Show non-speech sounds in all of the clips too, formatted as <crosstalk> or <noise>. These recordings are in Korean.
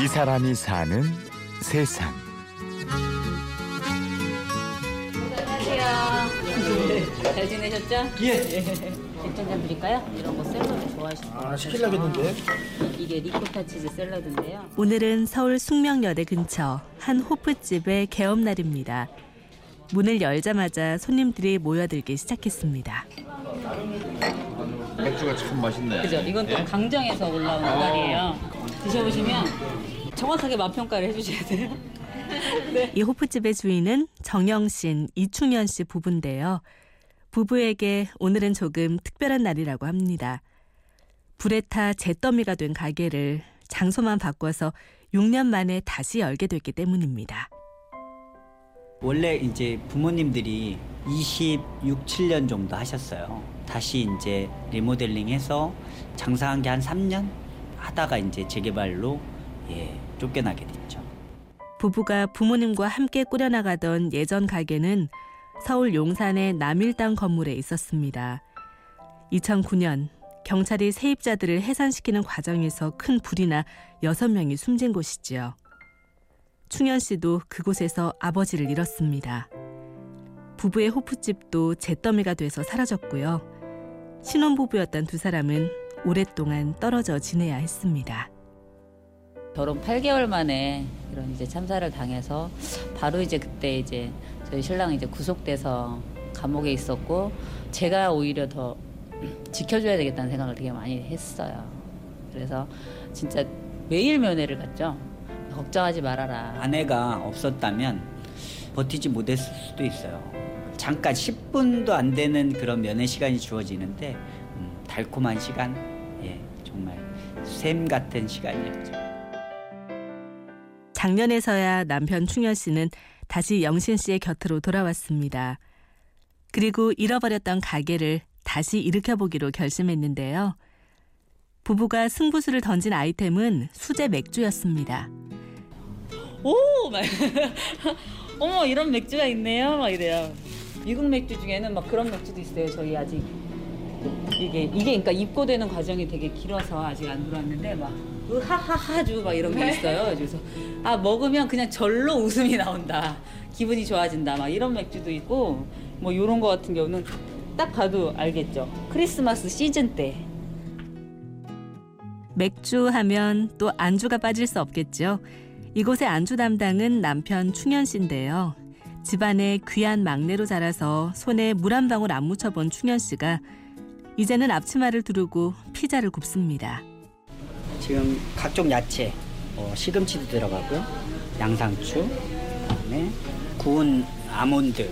이 사람이 사는 세상. 안녕하세요. 잘 지내셨죠? 예. 백전장 드릴까요? 이런 거 샐러드 좋아하시는 거. 아, 시키려겠는데. 이게 리코타 치즈 샐러드인데요. 오늘은 서울 숙명여대 근처 한 호프집의 개업날입니다. 문을 열자마자 손님들이 모여들기 시작했습니다. 맥주가 참 맛있네. 그죠? 이건 또 강정에서 올라온 노가리예요. 드셔보시면 정확하게 맛 평가를 해주셔야 돼요. <laughs> 이 호프집의 주인은 정영신, 이충현 씨 부부인데요. 부부에게 오늘은 조금 특별한 날이라고 합니다. 불에 타 잿더미가 된 가게를 장소만 바꿔서 6년 만에 다시 열게 됐기 때문입니다. 원래 이제 부모님들이 26, 7년 정도 하셨어요. 다시 이제 리모델링해서 장사한 게 한 3년 하다가 이제 재개발로 예, 쫓겨나게 됐죠. 부부가 부모님과 함께 꾸려나가던 예전 가게는 서울 용산의 남일당 건물에 있었습니다. 2009년 경찰이 세입자들을 해산시키는 과정에서 큰 불이 나 6명이 숨진 곳이지요. 충현 씨도 그곳에서 아버지를 잃었습니다. 부부의 호프집도 잿더미가 돼서 사라졌고요. 신혼부부였던 두 사람은 오랫동안 떨어져 지내야 했습니다. 결혼 8개월 만에 이런 이제 참사를 당해서 바로 이제 그때 이제 저희 신랑이 이제 구속돼서 감옥에 있었고 제가 오히려 더 지켜줘야 되겠다는 생각을 되게 많이 했어요. 그래서 진짜 매일 면회를 갔죠. 걱정하지 말아라. 아내가 없었다면 버티지 못했을 수도 있어요. 잠깐 10분도 안 되는 그런 면회 시간이 주어지는데 음, 달콤한 시간, 예, 정말 샘 같은 시간이었죠. 작년에서야 남편 충현 씨는 다시 영신 씨의 곁으로 돌아왔습니다. 그리고 잃어버렸던 가게를 다시 일으켜보기로 결심했는데요. 부부가 승부수를 던진 아이템은 수제 맥주였습니다. 오! 막 <laughs> 어머 이런 맥주가 있네요. 막 이래요. 미국 맥주 중에는 막 그런 맥주도 있어요. 저희 아직 이게 이게 그러니까 입고되는 과정이 되게 길어서 아직 안 들어왔는데 막 으하하하주 막 이런 게 있어요. 그래서 아 먹으면 그냥 절로 웃음이 나온다. 기분이 좋아진다. 막 이런 맥주도 있고 뭐 요런 거 같은 경우는 딱 봐도 알겠죠. 크리스마스 시즌 때 맥주 하면 또 안주가 빠질 수 없겠죠. 이곳의 안주 담당은 남편 충현 씨인데요. 집안의 귀한 막내로 자라서 손에 물 한 방울 안 묻혀본 충현 씨가 이제는 앞치마를 두르고 피자를 굽습니다. 지금 각종 야채, 어, 시금치도 들어가고요, 양상추, 그다음에 구운 아몬드,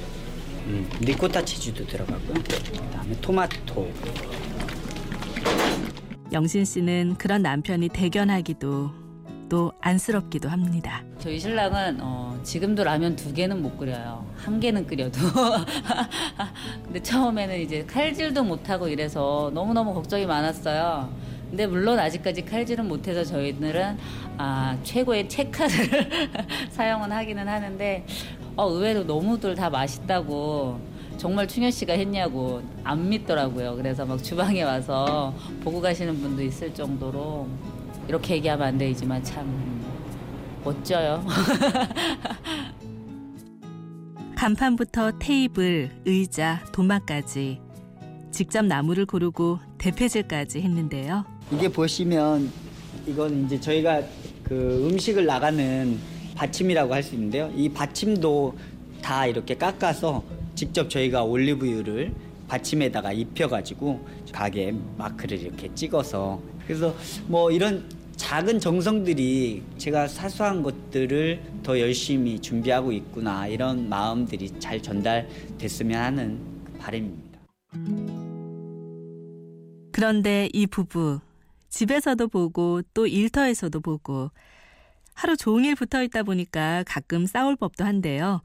음, 리코타 치즈도 들어가고요, 그다음에 토마토. 영신 씨는 그런 남편이 대견하기도 또 안쓰럽기도 합니다. 저희 신랑은 어, 지금도 라면 두 개는 못 끓여요. 한 개는 끓여도. <laughs> 근데 처음에는 이제 칼질도 못하고 이래서 너무너무 걱정이 많았어요. 근데 물론 아직까지 칼질은 못해서 저희들은 아, 최고의 체카를 <laughs> 사용은 하기는 하는데 어, 의외로 너무들 다 맛있다고 정말 충현 씨가 했냐고 안 믿더라고요. 그래서 막 주방에 와서 보고 가시는 분도 있을 정도로 이렇게 얘기하면 안 되지만 참 멋져요. <laughs> 간판부터 테이블, 의자, 도마까지 직접 나무를 고르고 대패질까지 했는데요. 이게 보시면 이건 이제 저희가 그 음식을 나가는 받침이라고 할 수 있는데요. 이 받침도 다 이렇게 깎아서 직접 저희가 올리브유를 받침에다가 입혀가지고 가게 마크를 이렇게 찍어서 그래서 뭐 이런 작은 정성들이 제가 사소한 것들을 더 열심히 준비하고 있구나 이런 마음들이 잘 전달됐으면 하는 바람입니다. 그런데 이 부부 집에서도 보고 또 일터에서도 보고 하루 종일 붙어 있다 보니까 가끔 싸울 법도 한데요.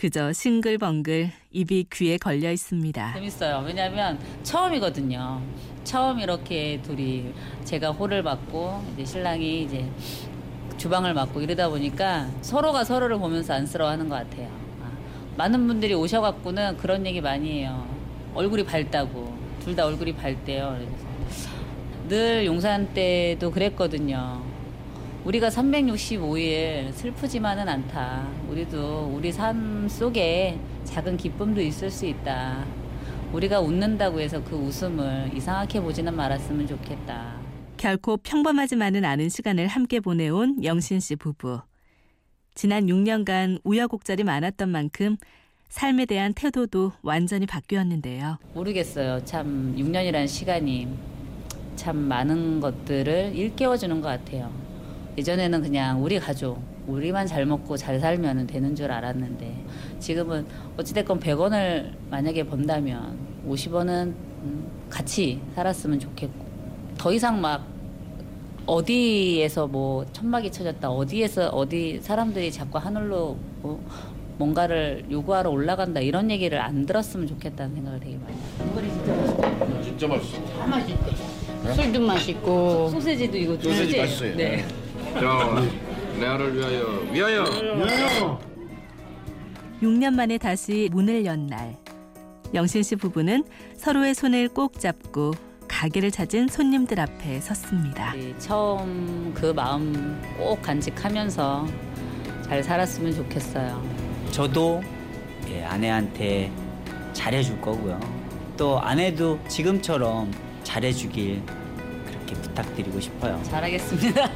그저 싱글벙글 입이 귀에 걸려 있습니다. 재밌어요. 왜냐하면 처음이거든요. 처음 이렇게 둘이 제가 홀을 맡고 이제 신랑이 이제 주방을 맡고 이러다 보니까 서로가 서로를 보면서 안쓰러워하는 것 같아요. 아, 많은 분들이 오셔갖고는 그런 얘기 많이 해요. 얼굴이 밝다고 둘 다 얼굴이 밝대요. 늘 용산 때도 그랬거든요. 우리가 365일 슬프지만은 않다. 우리도 우리 삶 속에 작은 기쁨도 있을 수 있다. 우리가 웃는다고 해서 그 웃음을 이상하게 보지는 말았으면 좋겠다. 결코 평범하지만은 않은 시간을 함께 보내온 영신 씨 부부. 지난 6년간 우여곡절이 많았던 만큼 삶에 대한 태도도 완전히 바뀌었는데요. 모르겠어요. 참 6년이라는 시간이 참 많은 것들을 일깨워주는 것 같아요. 예전에는 그냥 우리 가족, 우리만 잘 먹고 잘 살면 되는 줄 알았는데 지금은 어찌됐건 100원을 만약에 번다면 50원은 같이 살았으면 좋겠고 더 이상 막 어디에서 뭐 천막이 쳐졌다 어디에서 어디 사람들이 자꾸 하늘로 뭐 뭔가를 요구하러 올라간다 이런 얘기를 안 들었으면 좋겠다는 생각을 되게 많이 해요. 진짜 맛있어. 다 맛있대. 술도 맛있고 소세지도 이거 소세지 소세지. 맛있어요. 네. 자, 레아를 위하여 위하여. 6년 만에 다시 문을 연 날. 영신 씨 부부는 서로의 손을 꼭 잡고 가게를 찾은 손님들 앞에 섰습니다. 우리 처음 그 마음 꼭 간직하면서 잘 살았으면 좋겠어요. 저도 예, 아내한테 잘해줄 거고요. 또 아내도 지금처럼 잘해주길 부탁드리고 싶어요. 잘하겠습니다.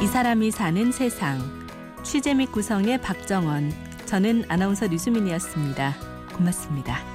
<laughs> 이 사람이 사는 세상. 취재 및 구성의 박정원. 저는 아나운서 류수민이었습니다. 고맙습니다.